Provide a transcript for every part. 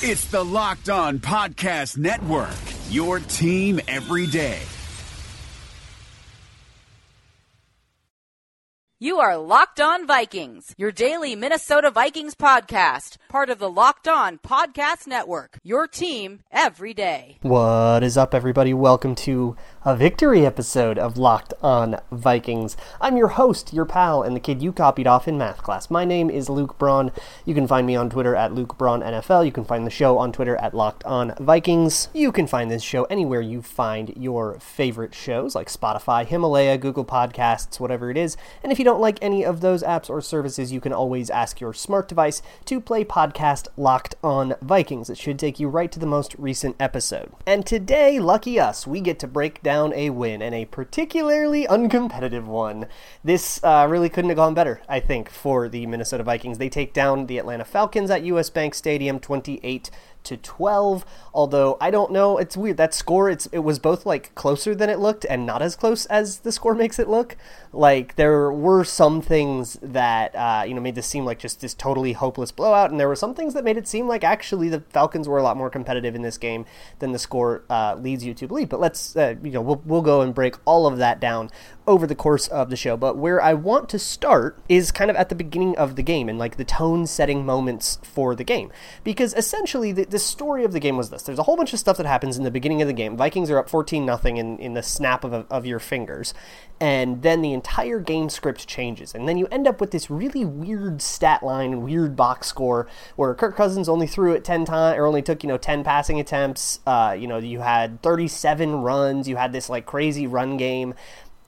It's the Locked On Podcast Network, your team every day. You are Locked On Vikings, your daily Minnesota Vikings podcast, part of the Locked On Podcast Network, your team every day. What is up, everybody? Welcome to a victory episode of Locked On Vikings. I'm your host, your pal, and the kid you copied off in math class. My name is Luke Braun. You can find me on Twitter at Luke Braun NFL. You can find the show on Twitter at Locked On Vikings. You can find this show anywhere you find your favorite shows, like Spotify, Himalaya, Google Podcasts, whatever it is. And if you don't like any of those apps or services, you can always ask your smart device to play podcast Locked On Vikings. It should take you right to the most recent episode. And today, lucky us, we get to break down a win and a particularly uncompetitive one. This uh, really couldn't have gone better, I think, for the Minnesota Vikings. They take down the Atlanta Falcons at US Bank Stadium 28 to 12 although i don't know it's weird that score it's it was both like closer than it looked and not as close as the score makes it look. Like there were some things that uh, you know made this seem like just this totally hopeless blowout and there were some things that made it seem like actually the falcons were a lot more competitive in this game than the score uh, leads you to believe but let's uh, you know we'll, we'll go and break all of that down over the course of the show but where i want to start is kind of at the beginning of the game and like the tone setting moments for the game. Because essentially the, the story of the game was this. There's a whole bunch of stuff that happens in the beginning of the game. Vikings are up 14 nothing in, in the snap of, of your fingers and then the entire game script changes and then you end up with this really weird stat line weird box score where kirk cousins only threw it 10 times or only took you know 10 passing attempts uh, you know you had 37 runs you had this like crazy run game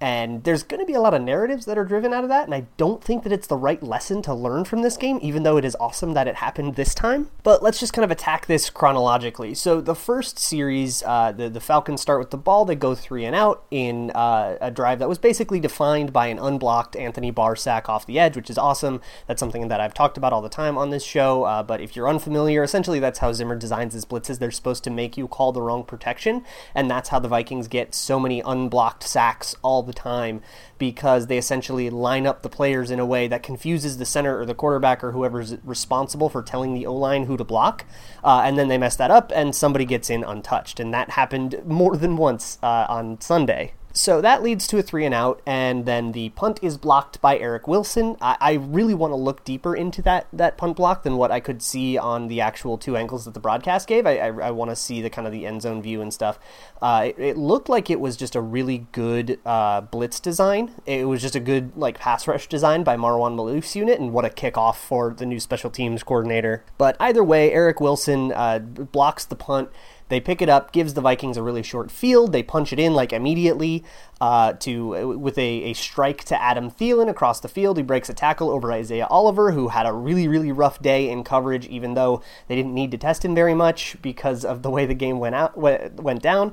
and there's going to be a lot of narratives that are driven out of that, and I don't think that it's the right lesson to learn from this game, even though it is awesome that it happened this time. But let's just kind of attack this chronologically. So the first series, uh, the, the Falcons start with the ball, they go three and out in uh, a drive that was basically defined by an unblocked Anthony Barr sack off the edge, which is awesome. That's something that I've talked about all the time on this show, uh, but if you're unfamiliar, essentially that's how Zimmer designs his blitzes. They're supposed to make you call the wrong protection, and that's how the Vikings get so many unblocked sacks all the time because they essentially line up the players in a way that confuses the center or the quarterback or whoever's responsible for telling the O line who to block. Uh, and then they mess that up and somebody gets in untouched. And that happened more than once uh, on Sunday. So that leads to a three and out, and then the punt is blocked by Eric Wilson. I, I really want to look deeper into that that punt block than what I could see on the actual two angles that the broadcast gave. I, I, I want to see the kind of the end zone view and stuff. Uh, it, it, looked like it was just a really good uh, blitz design. It was just a good like pass rush design by Marwan Maalouf's unit, and what a kickoff for the new special teams coordinator. But either way, Eric Wilson uh, blocks the punt. They pick it up, gives the Vikings a really short field. They punch it in like immediately uh, to with a, a strike to Adam Thielen across the field. He breaks a tackle over Isaiah Oliver, who had a really really rough day in coverage, even though they didn't need to test him very much because of the way the game went out went down.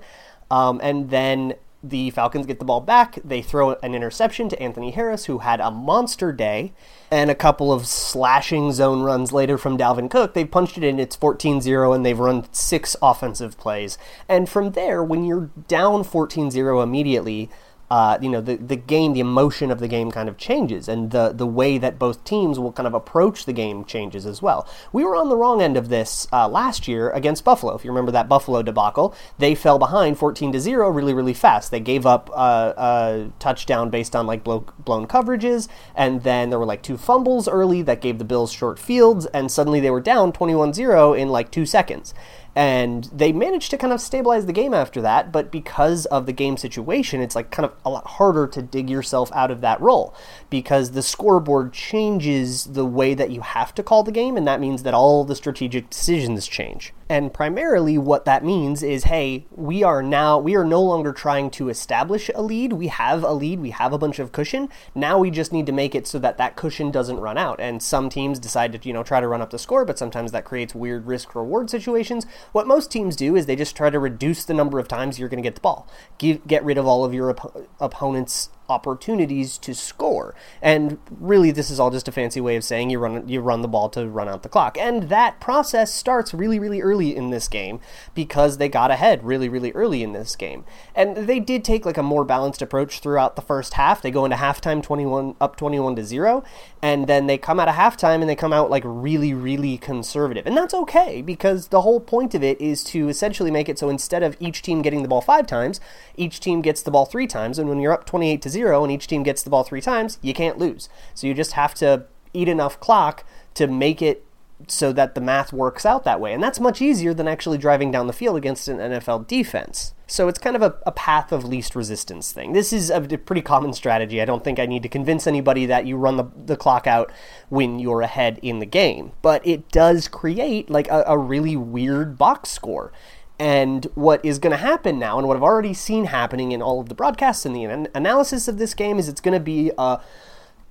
Um, and then the Falcons get the ball back. They throw an interception to Anthony Harris, who had a monster day, and a couple of slashing zone runs later from Dalvin Cook. They've punched it in, it's 14 0, and they've run six offensive plays. And from there, when you're down 14 0 immediately, uh, you know the the game, the emotion of the game kind of changes, and the the way that both teams will kind of approach the game changes as well. We were on the wrong end of this uh, last year against Buffalo. If you remember that Buffalo debacle, they fell behind 14 to zero really really fast. They gave up uh, a touchdown based on like blow, blown coverages, and then there were like two fumbles early that gave the Bills short fields, and suddenly they were down 21-0 in like two seconds and they managed to kind of stabilize the game after that but because of the game situation it's like kind of a lot harder to dig yourself out of that role. Because the scoreboard changes the way that you have to call the game and that means that all the strategic decisions change and primarily what that means is hey we are now we are no longer trying to establish a lead. We have a lead. We have a bunch of cushion. Now we just need to make it so that that cushion doesn't run out. And some teams decide to you know try to run up the score but sometimes that creates weird risk reward situations. What most teams do is they just try to reduce the number of times you're going to get the ball, Give, get rid of all of your op- opponent's opportunities to score. And really, this is all just a fancy way of saying you run you run the ball to run out the clock. And that process starts really, really early in this game because they got ahead really, really early in this game. And they did take like a more balanced approach throughout the first half. They go into halftime 21 up 21 to 0, and then they come out of halftime and they come out like really, really conservative. And that's okay because the whole point of it is to essentially make it so instead of each team getting the ball five times, each team gets the ball three times. And when you're up 28 to 0 and each team gets the ball three times, you can't lose. So you just have to eat enough clock to make it so that the math works out that way. And that's much easier than actually driving down the field against an NFL defense. So it's kind of a, a, path of least resistance thing. This is a, a, pretty common strategy. I don't think I need to convince anybody that you run the, the clock out when you're ahead in the game. But it does create like a, a really weird box score. And what is going to happen now, and what I've already seen happening in all of the broadcasts and the an- analysis of this game, is it's going to be a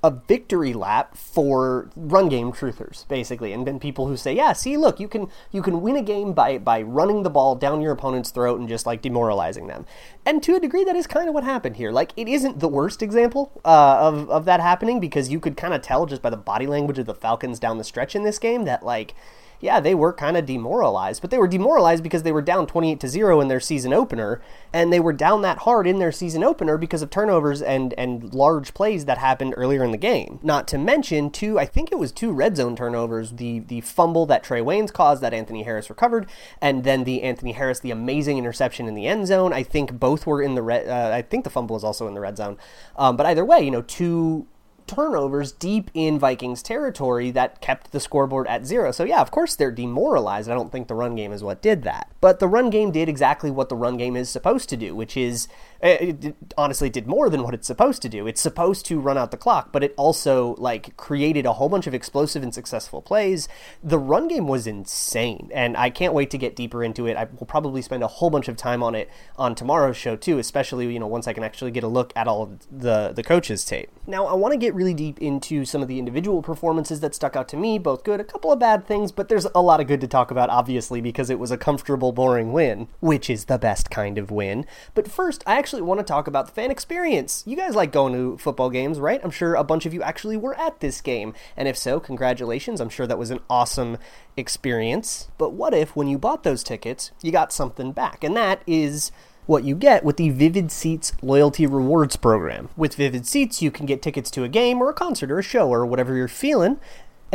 a victory lap for run game truthers, basically, and then people who say, "Yeah, see, look, you can you can win a game by by running the ball down your opponent's throat and just like demoralizing them." And to a degree, that is kind of what happened here. Like, it isn't the worst example uh, of of that happening because you could kind of tell just by the body language of the Falcons down the stretch in this game that like yeah, they were kind of demoralized, but they were demoralized because they were down 28 to 0 in their season opener, and they were down that hard in their season opener because of turnovers and and large plays that happened earlier in the game. Not to mention two, I think it was two red zone turnovers, the the fumble that Trae Waynes caused that Anthony Harris recovered, and then the Anthony Harris the amazing interception in the end zone. I think both were in the red. Uh, I think the fumble was also in the red zone. Um, but either way, you know, two turnovers deep in Vikings territory that kept the scoreboard at zero. So, yeah, of course they're demoralized. I don't think the run game is what did that. But the run game did exactly what the run game is supposed to do, which is Eh, it honestly did more than what it's supposed to do. It's supposed to run out the clock, but it also like created a whole bunch of explosive and successful plays. The run game was insane, and I can't wait to get deeper into it. I will probably spend a whole bunch of time on it on tomorrow's show too, especially you know once I can actually get a look at all the the coaches tape. Now I want to get really deep into some of the individual performances that stuck out to me, both good, a couple of bad things, but there's a lot of good to talk about obviously because it was a comfortable, boring win, which is the best kind of win. But first, I actually want to talk about the fan experience. You guys like going to football games, right? I'm sure a bunch of you actually were at this game. And if so, congratulations. I'm sure that was an awesome experience. But what if, when you bought those tickets, you got something back? And that is what you get with the Vivid Seats Loyalty Rewards Program. With Vivid Seats, you can get tickets to a game or a concert or a show or whatever you're feeling,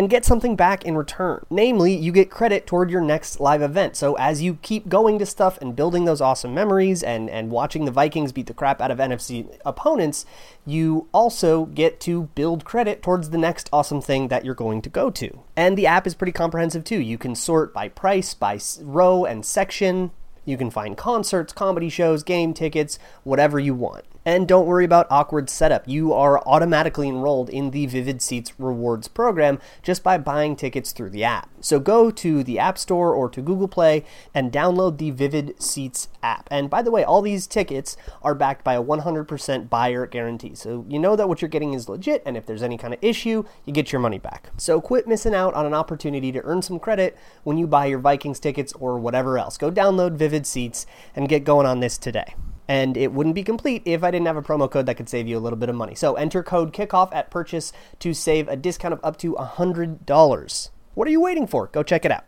and get something back in return. Namely, you get credit toward your next live event. So as you keep going to stuff and building those awesome memories and, and watching the Vikings beat the crap out of NFC opponents, you also get to build credit towards the next awesome thing that you're going to go to. And the app is pretty comprehensive too. You can sort by price, by row and section. You can find concerts, comedy shows, game tickets, whatever you want. And don't worry about awkward setup. You are automatically enrolled in the Vivid Seats rewards program just by buying tickets through the app. So go to the App Store or to Google Play and download the Vivid Seats app. And by the way, all these tickets are backed by a 100% buyer guarantee. So you know that what you're getting is legit, and if there's any kind of issue, you get your money back. So quit missing out on an opportunity to earn some credit when you buy your Vikings tickets or whatever else. Go download Vivid Seats and get going on this today and it wouldn't be complete if I didn't have a promo code that could save you a little bit of money. So enter code kickoff at purchase to save a discount of up to $100. What are you waiting for? Go check it out.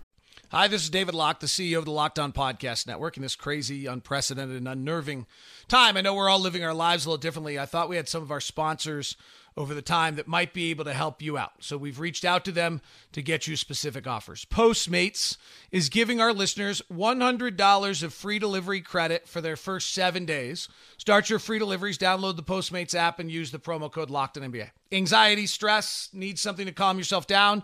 Hi, this is David Locke, the CEO of the Locked On Podcast Network. In this crazy, unprecedented, and unnerving time, I know we're all living our lives a little differently. I thought we had some of our sponsors over the time that might be able to help you out. So we've reached out to them to get you specific offers. Postmates is giving our listeners $100 of free delivery credit for their first seven days. Start your free deliveries, download the Postmates app, and use the promo code LOCKEDONNBA. Anxiety, stress, need something to calm yourself down?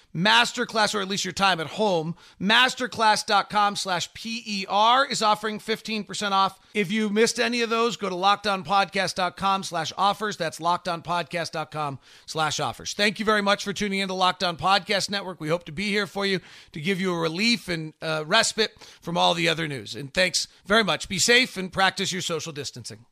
masterclass or at least your time at home. Masterclass.com slash per is offering 15% off. If you missed any of those go to lockedonpodcast.com slash offers. That's lockedonpodcast.com slash offers. Thank you very much for tuning in to locked on podcast network. We hope to be here for you to give you a relief and uh, respite from all the other news. And thanks very much. Be safe and practice your social distancing.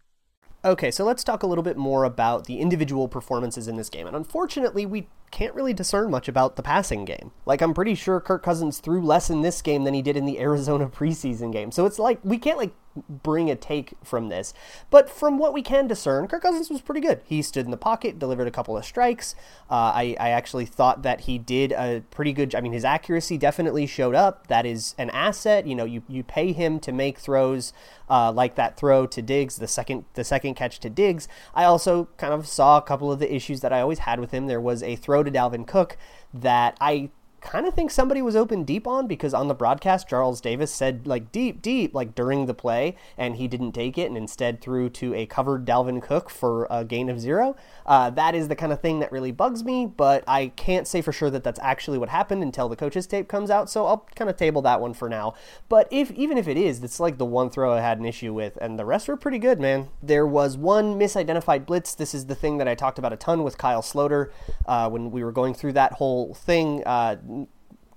Okay, so let's talk a little bit more about the individual performances in this game. And unfortunately, we can't really discern much about the passing game. Like, I'm pretty sure Kirk Cousins threw less in this game than he did in the Arizona preseason game. So it's like, we can't, like, bring a take from this. But from what we can discern, Kirk Cousins was pretty good. He stood in the pocket, delivered a couple of strikes. Uh, I, I actually thought that he did a pretty good. I mean, his accuracy definitely showed up. That is an asset. You know, you, you pay him to make throws uh, like that throw to Diggs, the second the second catch to Diggs. I also kind of saw a couple of the issues that I always had with him. There was a throw to Dalvin Cook that I kind of think somebody was open deep on because on the broadcast Charles Davis said like deep deep like during the play and he didn't take it and instead threw to a covered Dalvin Cook for a gain of zero. Uh, that is the kind of thing that really bugs me, but I can't say for sure that that's actually what happened until the coach's tape comes out. So I'll kind of table that one for now. But if even if it is, it's like the one throw I had an issue with, and the rest were pretty good, man. There was one misidentified blitz. This is the thing that I talked about a ton with Kyle Sloter uh, when we were going through that whole thing. Uh,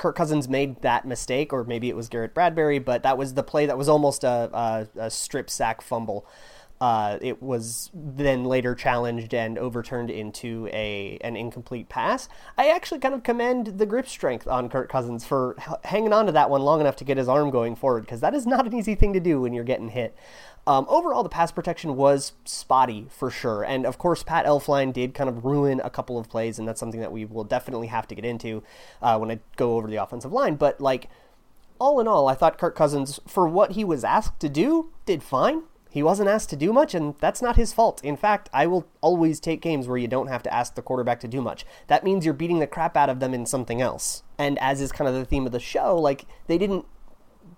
Kirk Cousins made that mistake, or maybe it was Garrett Bradbury, but that was the play that was almost a, a, a strip sack fumble. Uh, it was then later challenged and overturned into a an incomplete pass. I actually kind of commend the grip strength on Kirk Cousins for h- hanging on to that one long enough to get his arm going forward because that is not an easy thing to do when you're getting hit. Um, overall, the pass protection was spotty for sure. And of course, Pat Elflein did kind of ruin a couple of plays, and that's something that we will definitely have to get into uh, when I go over the offensive line. But, like, all in all, I thought Kirk Cousins, for what he was asked to do, did fine. He wasn't asked to do much, and that's not his fault. In fact, I will always take games where you don't have to ask the quarterback to do much. That means you're beating the crap out of them in something else. And as is kind of the theme of the show, like, they didn't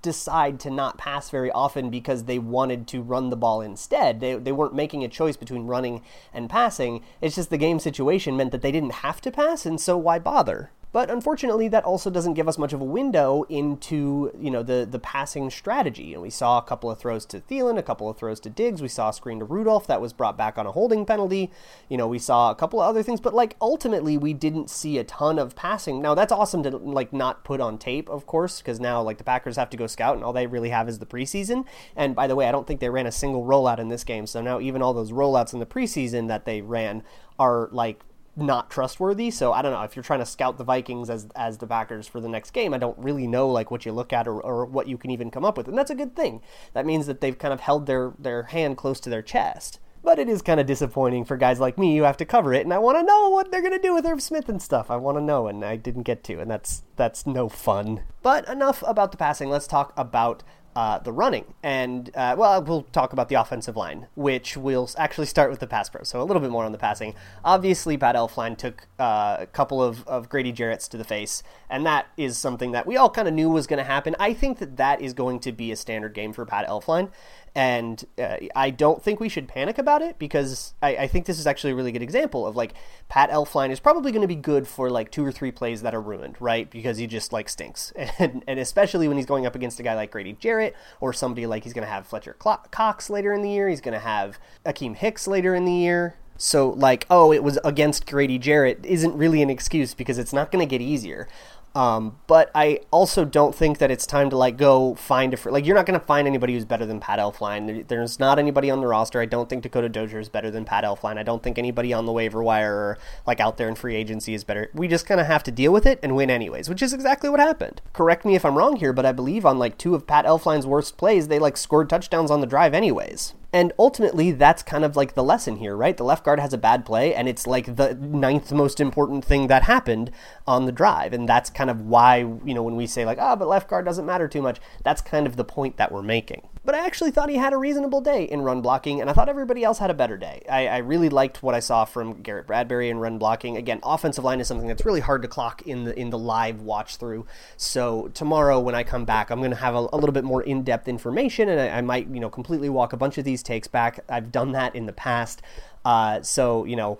decide to not pass very often because they wanted to run the ball instead. They, they weren't making a choice between running and passing. It's just the game situation meant that they didn't have to pass, and so why bother? But unfortunately, that also doesn't give us much of a window into you know the the passing strategy. And we saw a couple of throws to Thielen, a couple of throws to Diggs. We saw a screen to Rudolph that was brought back on a holding penalty. You know, we saw a couple of other things, but like ultimately, we didn't see a ton of passing. Now that's awesome to like not put on tape, of course, because now like the Packers have to go scout, and all they really have is the preseason. And by the way, I don't think they ran a single rollout in this game. So now even all those rollouts in the preseason that they ran are like not trustworthy. So I don't know if you're trying to scout the Vikings as as the Packers for the next game. I don't really know like what you look at or, or what you can even come up with, and that's a good thing. That means that they've kind of held their their hand close to their chest. But it is kind of disappointing for guys like me who have to cover it, and I want to know what they're gonna do with Irv Smith and stuff. I want to know, and I didn't get to, and that's that's no fun. But enough about the passing. Let's talk about uh, the running. And, uh, well, we'll talk about the offensive line, which we'll actually start with the pass pro. So a little bit more on the passing. Obviously, Pat Elflein took uh, a couple of, of Grady Jarrett's to the face, and that is something that we all kind of knew was going to happen. I think that that is going to be a standard game for Pat Elflein. And uh, I don't think we should panic about it because I, I, think this is actually a really good example of like Pat Elflein is probably going to be good for like two or three plays that are ruined, right? Because he just like stinks. And, and especially when he's going up against a guy like Grady Jarrett or somebody like he's going to have Fletcher Cox later in the year. He's going to have Akiem Hicks later in the year. So, like, oh, it was against Grady Jarrett isn't really an excuse because it's not going to get easier. Um, but I also don't think that it's time to like go find a fr- like you're not going to find anybody who's better than Pat Elflein. There's not anybody on the roster. I don't think Dakota Dozier is better than Pat Elflein. I don't think anybody on the waiver wire or like out there in free agency is better. We just kind of have to deal with it and win anyways, which is exactly what happened. Correct me if I'm wrong here, but I believe on like two of Pat Elflein's worst plays, they like scored touchdowns on the drive anyways. And ultimately, that's kind of like the lesson here, right? The left guard has a bad play, and it's like the ninth most important thing that happened on the drive. And that's kind of why, you know, when we say, like, ah, oh, but left guard doesn't matter too much, that's kind of the point that we're making. But I actually thought he had a reasonable day in run blocking, and I thought everybody else had a better day. I, I really liked what I saw from Garrett Bradbury in run blocking. Again, offensive line is something that's really hard to clock in the in the live watch through. So tomorrow when I come back, I'm going to have a, a, little bit more in depth information, and I, I might, you know, completely walk a bunch of these takes back. I've done that in the past. Uh, so, you know,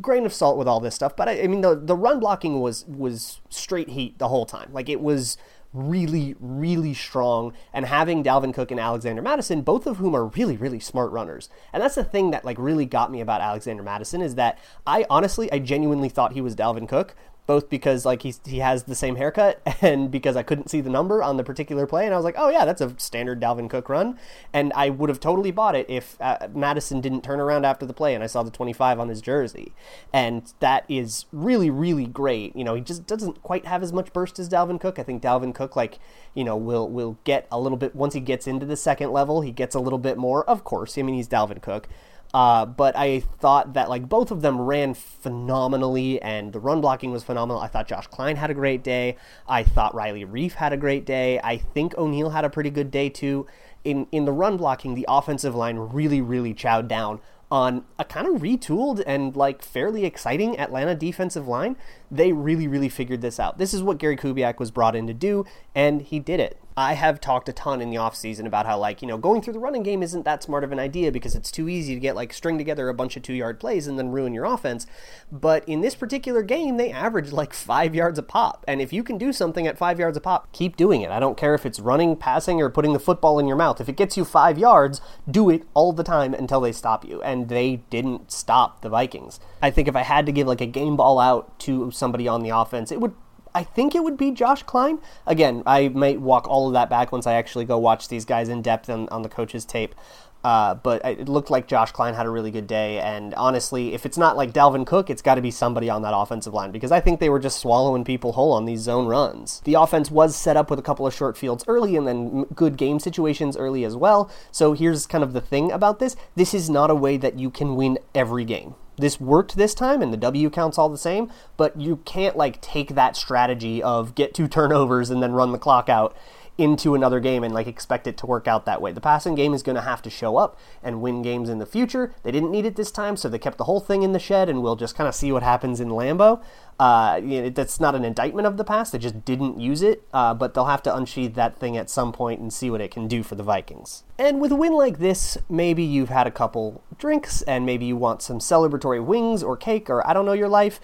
grain of salt with all this stuff, but I, I mean the the run blocking was was straight heat the whole time. Like it was really, really strong. And having Dalvin Cook and Alexander Mattison, both of whom are really, really smart runners. And that's the thing that like really got me about Alexander Mattison is that I honestly, I genuinely thought he was Dalvin Cook both because like he he has the same haircut and because I couldn't see the number on the particular play, and I was like, oh yeah, that's a standard Dalvin Cook run, and I would have totally bought it if uh, Mattison didn't turn around after the play and I saw the 25 on his jersey, and that is really really great. You know, he just doesn't quite have as much burst as Dalvin Cook. I think Dalvin Cook like you know will will get a little bit once he gets into the second level, he gets a little bit more. Of course, I mean he's Dalvin Cook. Uh, but I thought that like both of them ran phenomenally, and the run blocking was phenomenal. I thought Josh Kline had a great day. I thought Riley Reiff had a great day. I think O'Neill had a pretty good day too. In in the run blocking, the offensive line really really chowed down on a kind of retooled and like fairly exciting Atlanta defensive line, they really, really figured this out. This is what Gary Kubiak was brought in to do, and he did it. I have talked a ton in the offseason about how, like, you know, going through the running game isn't that smart of an idea because it's too easy to get, like, string together a bunch of two yard plays and then ruin your offense. But in this particular game, they averaged like five yards a pop. And if you can do something at five yards a pop, keep doing it. I don't care if it's running, passing, or putting the football in your mouth. If it gets you five yards, do it all the time until they stop you. And they didn't stop the Vikings. I think if I had to give, like, a game ball out to somebody on the offense, it would I think it would be Josh Kline. Again, I might walk all of that back once I actually go watch these guys in depth on, on the coach's tape. Uh, but it looked like Josh Kline had a really good day. And honestly, if it's not like Dalvin Cook, it's got to be somebody on that offensive line because I think they were just swallowing people whole on these zone runs. The offense was set up with a couple of short fields early and then good game situations early as well. So here's kind of the thing about this this is not a way that you can win every game this worked this time and the W counts all the same, but you can't like take that strategy of get two turnovers and then run the clock out into another game and like expect it to work out that way. The passing game is going to have to show up and win games in the future. They didn't need it this time, so they kept the whole thing in the shed, and we'll just kind of see what happens in Lambeau. Uh, you know, that's not an indictment of the past; they just didn't use it. Uh, but they'll have to unsheathe that thing at some point and see what it can do for the Vikings. And with a win like this, maybe you've had a couple drinks, and maybe you want some celebratory wings or cake, or I don't know your life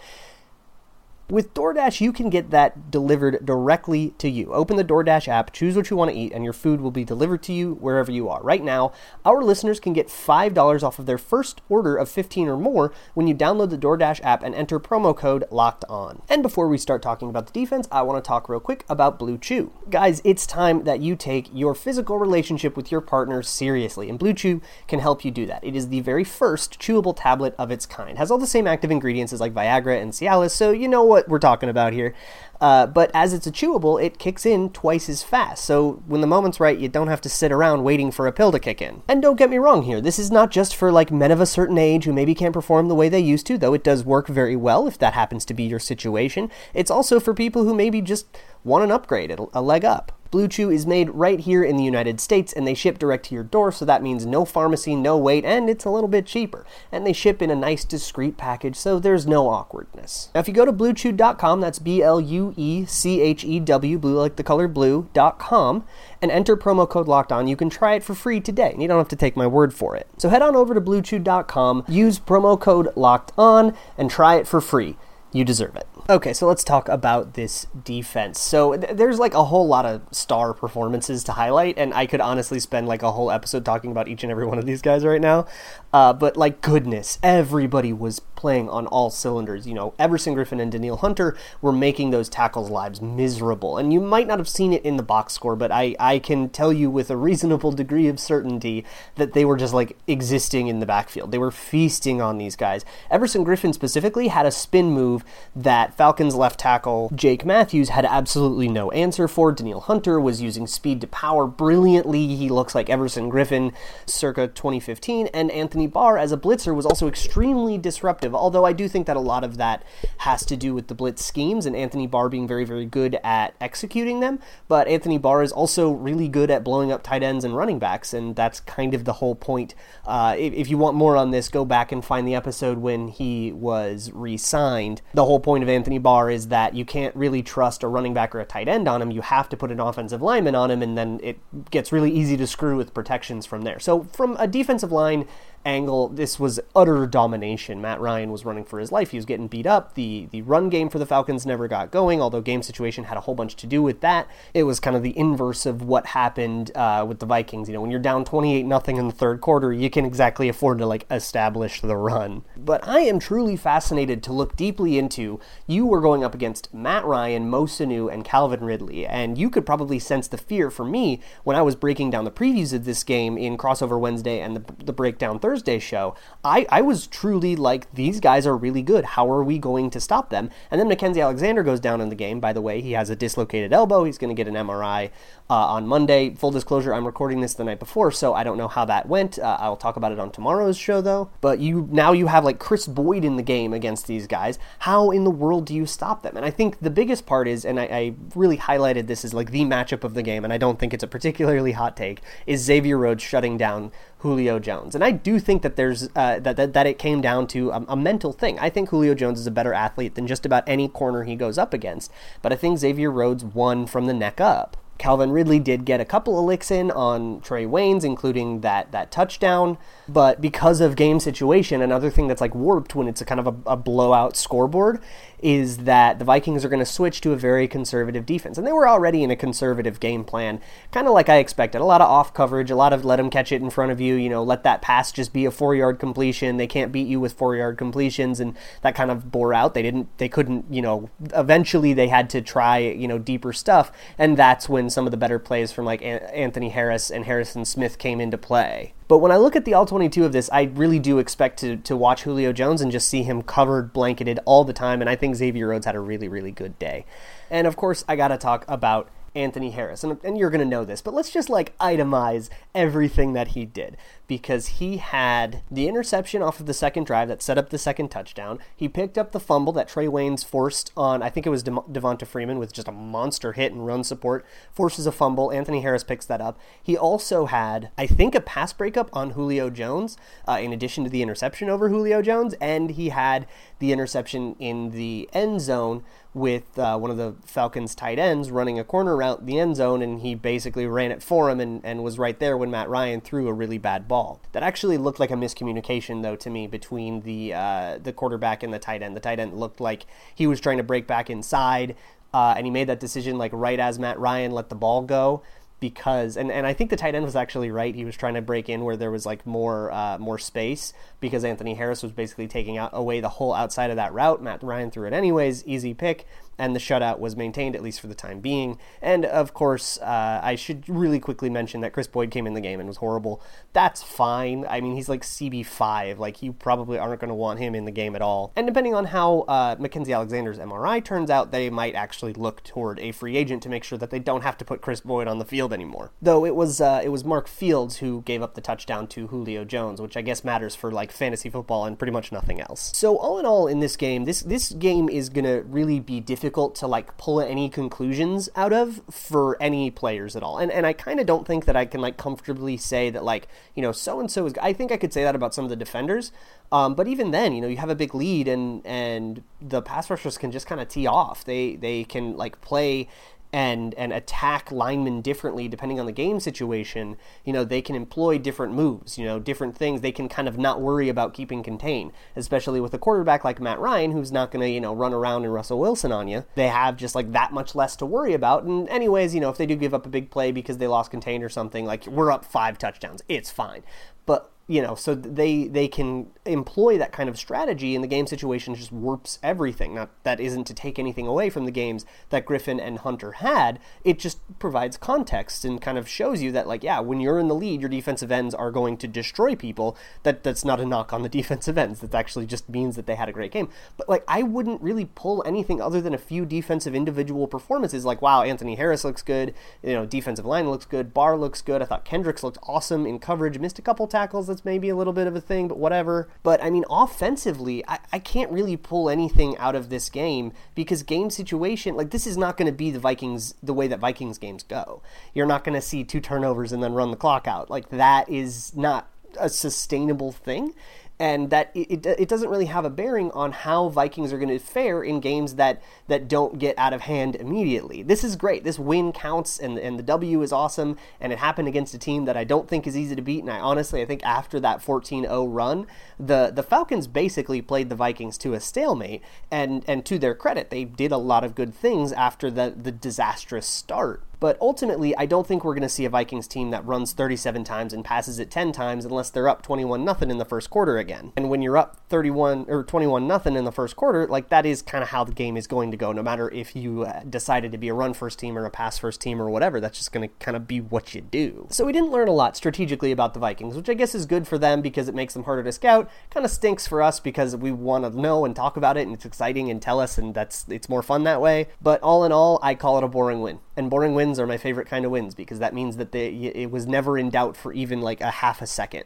with DoorDash, you can get that delivered directly to you. Open the DoorDash app, choose what you want to eat, and your food will be delivered to you wherever you are. Right now, our listeners can get $5 off of their first order of 15 or more when you download the DoorDash app and enter promo code LOCKED ON. And before we start talking about the defense, I want to talk real quick about Blue Chew. Guys, it's time that you take your physical relationship with your partner seriously, and Blue Chew can help you do that. It is the very first chewable tablet of its kind. It has all the same active ingredients as like Viagra and Cialis, so you know what what we're talking about here. Uh, but as it's a chewable, it kicks in twice as fast. So when the moment's right, you don't have to sit around waiting for a pill to kick in. And don't get me wrong here, this is not just for like men of a certain age who maybe can't perform the way they used to, though it does work very well if that happens to be your situation. It's also for people who maybe just want an upgrade, a leg up. Blue Chew is made right here in the United States and they ship direct to your door, so that means no pharmacy, no wait, and it's a little bit cheaper. And they ship in a nice discreet package, so there's no awkwardness. Now, if you go to bluechew.com, that's B L U E C H E W, blue like the color blue.com, and enter promo code locked on, you can try it for free today. And you don't have to take my word for it. So head on over to bluechew.com, use promo code locked on, and try it for free. You deserve it. Okay, so let's talk about this defense. So th- there's like a whole lot of star performances to highlight, and I could honestly spend like a whole episode talking about each and every one of these guys right now. Uh, but like goodness, everybody was playing on all cylinders. You know, Everson Griffen and Danielle Hunter were making those tackles' lives miserable, and you might not have seen it in the box score, but I I can tell you with a reasonable degree of certainty that they were just like existing in the backfield. They were feasting on these guys. Everson Griffen specifically had a spin move that Falcons left tackle Jake Matthews had absolutely no answer for. Danielle Hunter was using speed to power brilliantly. He looks like Everson Griffen circa 2015. And Anthony Barr as a blitzer was also extremely disruptive, although I do think that a lot of that has to do with the blitz schemes and Anthony Barr being very, very good at executing them. But Anthony Barr is also really good at blowing up tight ends and running backs, and that's kind of the whole point. Uh, if, if you want more on this, go back and find the episode when he was re signed. The whole point of Anthony Barr is that you can't really trust a running back or a tight end on him. You have to put an offensive lineman on him, and then it gets really easy to screw with protections from there. So, from a defensive line angle, this was utter domination. Matt Ryan was running for his life. He was getting beat up. The the run game for the Falcons never got going, although game situation had a whole bunch to do with that. It was kind of the inverse of what happened uh, with the Vikings. You know, when you're down 28 nothing in the third quarter, you can exactly afford to like establish the run. But I am truly fascinated to look deeply into. You were going up against Matt Ryan, Mo Sanu, and Calvin Ridley, and you could probably sense the fear for me when I was breaking down the previews of this game in Crossover Wednesday and the, the Breakdown Thursday show. I, I was truly like, these guys are really good. How are we going to stop them? And then Mackensie Alexander goes down in the game. By the way, he has a dislocated elbow. He's going to get an MRI uh, on Monday. Full disclosure, I'm recording this the night before, so I don't know how that went. Uh, I'll talk about it on tomorrow's show, though. But you now you have like Chris Boyd in the game against these guys. How in the world do you stop them? And I think the biggest part is, and I, I really highlighted this as like the matchup of the game, and I don't think it's a particularly hot take, is Xavier Rhodes shutting down Julio Jones. And I do think that there's uh, that, that, that it came down to a, a, mental thing. I think Julio Jones is a better athlete than just about any corner he goes up against, but I think Xavier Rhodes won from the neck up. Calvin Ridley did get a couple of licks in on Trae Waynes, including that that touchdown. But because of game situation, another thing that's like warped when it's a kind of a, a blowout scoreboard is that the Vikings are going to switch to a very conservative defense. And they were already in a conservative game plan, kind of like I expected. A lot of off coverage, a lot of let them catch it in front of you, you know, let that pass just be a four yard completion. They can't beat you with four yard completions. And that kind of bore out. They didn't, they couldn't, you know, eventually they had to try, you know, deeper stuff. And that's when some of the better plays from like Anthony Harris and Harrison Smith came into play. But when I look at the all 22 of this, I really do expect to, to watch Julio Jones and just see him covered, blanketed all the time. And I think Xavier Rhodes had a really, really good day. And of course, I got to talk about Anthony Harris. And, and you're going to know this, but let's just like itemize everything that he did because he had the interception off of the second drive that set up the second touchdown. He picked up the fumble that Trae Waynes forced on, I think it was De- Devonta Freeman with just a monster hit and run support, forces a fumble. Anthony Harris picks that up. He also had, I think, a pass breakup on Julio Jones, uh, in addition to the interception over Julio Jones, and he had the interception in the end zone with uh, one of the Falcons' tight ends running a corner route the end zone, and he basically ran it for him and, and was right there when Matt Ryan threw a really bad ball. That actually looked like a miscommunication, though, to me between the uh, the quarterback and the tight end. The tight end looked like he was trying to break back inside, uh, and he made that decision like right as Matt Ryan let the ball go because and, and I think the tight end was actually right. He was trying to break in where there was like more uh, more space because Anthony Harris was basically taking out away the whole outside of that route. Matt Ryan threw it anyways, easy pick and the shutout was maintained at least for the time being. And of course, uh, I should really quickly mention that Chris Boyd came in the game and was horrible. That's fine. I mean, he's like CB5. Like, you probably aren't going to want him in the game at all. And depending on how uh, Mackensie Alexander's MRI turns out, they might actually look toward a free agent to make sure that they don't have to put Chris Boyd on the field anymore. Though it was uh, it was Mark Fields who gave up the touchdown to Julio Jones, which I guess matters for like fantasy football and pretty much nothing else. So all in all, in this game, this this game is going to really be difficult difficult to like pull any conclusions out of for any players at all. And and I kind of don't think that I can like comfortably say that like you know so and so is. I think I could say that about some of the defenders, um, but even then, you know, you have a big lead and and the pass rushers can just kind of tee off. They they can like play and and attack linemen differently depending on the game situation, you know, they can employ different moves, you know, different things. They can kind of not worry about keeping contained, especially with a quarterback like Matt Ryan who's not going to, you know, run around and Russell Wilson on you. They have just like that much less to worry about. And anyways, you know, if they do give up a big play because they lost contained or something, like we're up 5 touchdowns, it's fine. But you know, so they they can employ that kind of strategy, and the game situation just warps everything. Not that isn't to take anything away from the games that Griffen and Hunter had. It just provides context and kind of shows you that, like, yeah, when you're in the lead, your defensive ends are going to destroy people. That that's not a knock on the defensive ends. That actually just means that they had a great game. But like, I wouldn't really pull anything other than a few defensive individual performances. Like, wow, Anthony Harris looks good. You know, defensive line looks good. Barr looks good. I thought Kendricks looked awesome in coverage. Missed a couple tackles that's maybe a little bit of a thing, but whatever. But I mean, offensively, I, I can't really pull anything out of this game because game situation, like this is not going to be the Vikings the way that Vikings games go. You're not going to see two turnovers and then run the clock out. Like that is not a sustainable thing and that it, it, doesn't really have a bearing on how Vikings are going to fare in games that that don't get out of hand immediately. This is great. This win counts, and and the W is awesome, and it happened against a team that I don't think is easy to beat. And I honestly, I think after that 14-0 run, the the Falcons basically played the Vikings to a stalemate, and and to their credit, they did a lot of good things after the the disastrous start. But ultimately, I don't think we're going to see a Vikings team that runs 37 times and passes it 10 times unless they're up 21 nothing in the first quarter again. And when you're up 31 or 21 nothing in the first quarter, like that is kind of how the game is going to go no matter if you uh, decided to be a run first team or a pass first team or whatever. That's just going to kind of be what you do. So we didn't learn a lot strategically about the Vikings, which I guess is good for them because it makes them harder to scout. Kind of stinks for us because we want to know and talk about it and it's exciting and tell us and that's it's more fun that way. But all in all, I call it a boring win. And boring wins are my favorite kind of wins because that means that they, it was never in doubt for even like a half a second.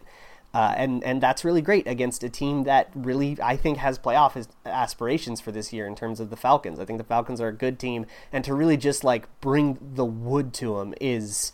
Uh, and and that's really great against a team that really I think has playoff aspirations for this year in terms of the Falcons. I think the Falcons are a good team, and to really just like bring the wood to them is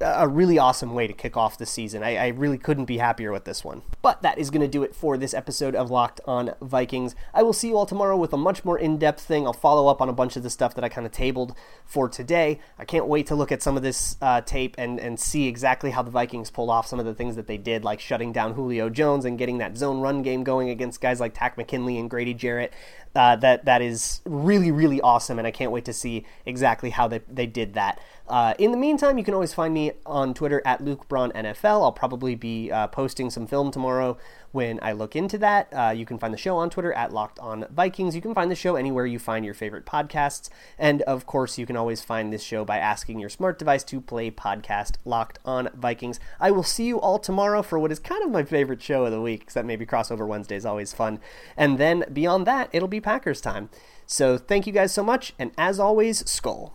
a really awesome way to kick off the season. I, I really couldn't be happier with this one. But that is going to do it for this episode of Locked on Vikings. I will see you all tomorrow with a much more in depth thing. I'll follow up on a bunch of the stuff that I kind of tabled for today. I can't wait to look at some of this uh, tape and, and see exactly how the Vikings pulled off some of the things that they did, like shutting down Julio Jones and getting that zone run game going against guys like Takk McKinley and Grady Jarrett. Uh, that that is really really awesome, and I can't wait to see exactly how they, they did that. Uh, in the meantime, you can always find me on Twitter at Luke Braun NFL. I'll probably be uh, posting some film tomorrow when I look into that. Uh, you can find the show on Twitter at Locked On Vikings. You can find the show anywhere you find your favorite podcasts, and of course, you can always find this show by asking your smart device to play podcast Locked On Vikings. I will see you all tomorrow for what is kind of my favorite show of the week, except maybe crossover Wednesday is always fun, and then beyond that, it'll be Packers time. So thank you guys so much, and as always, Skol.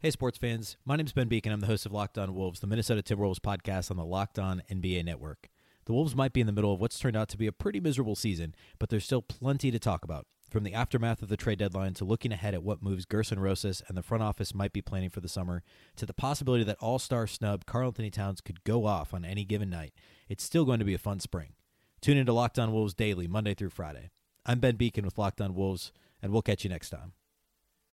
Hey, sports fans. My name is Ben Beecken. I'm the host of Locked On Wolves, the Minnesota Timberwolves podcast on the Locked On NBA network. The Wolves might be in the middle of what's turned out to be a pretty miserable season, but there's still plenty to talk about. From the aftermath of the trade deadline to looking ahead at what moves Gerson Rosas and the front office might be planning for the summer, to the possibility that all star snub Karl-Anthony Towns could go off on any given night, it's still going to be a fun spring. Tune into Locked On Wolves daily, Monday through Friday. I'm Ben Beecken with Locked On Wolves, and we'll catch you next time.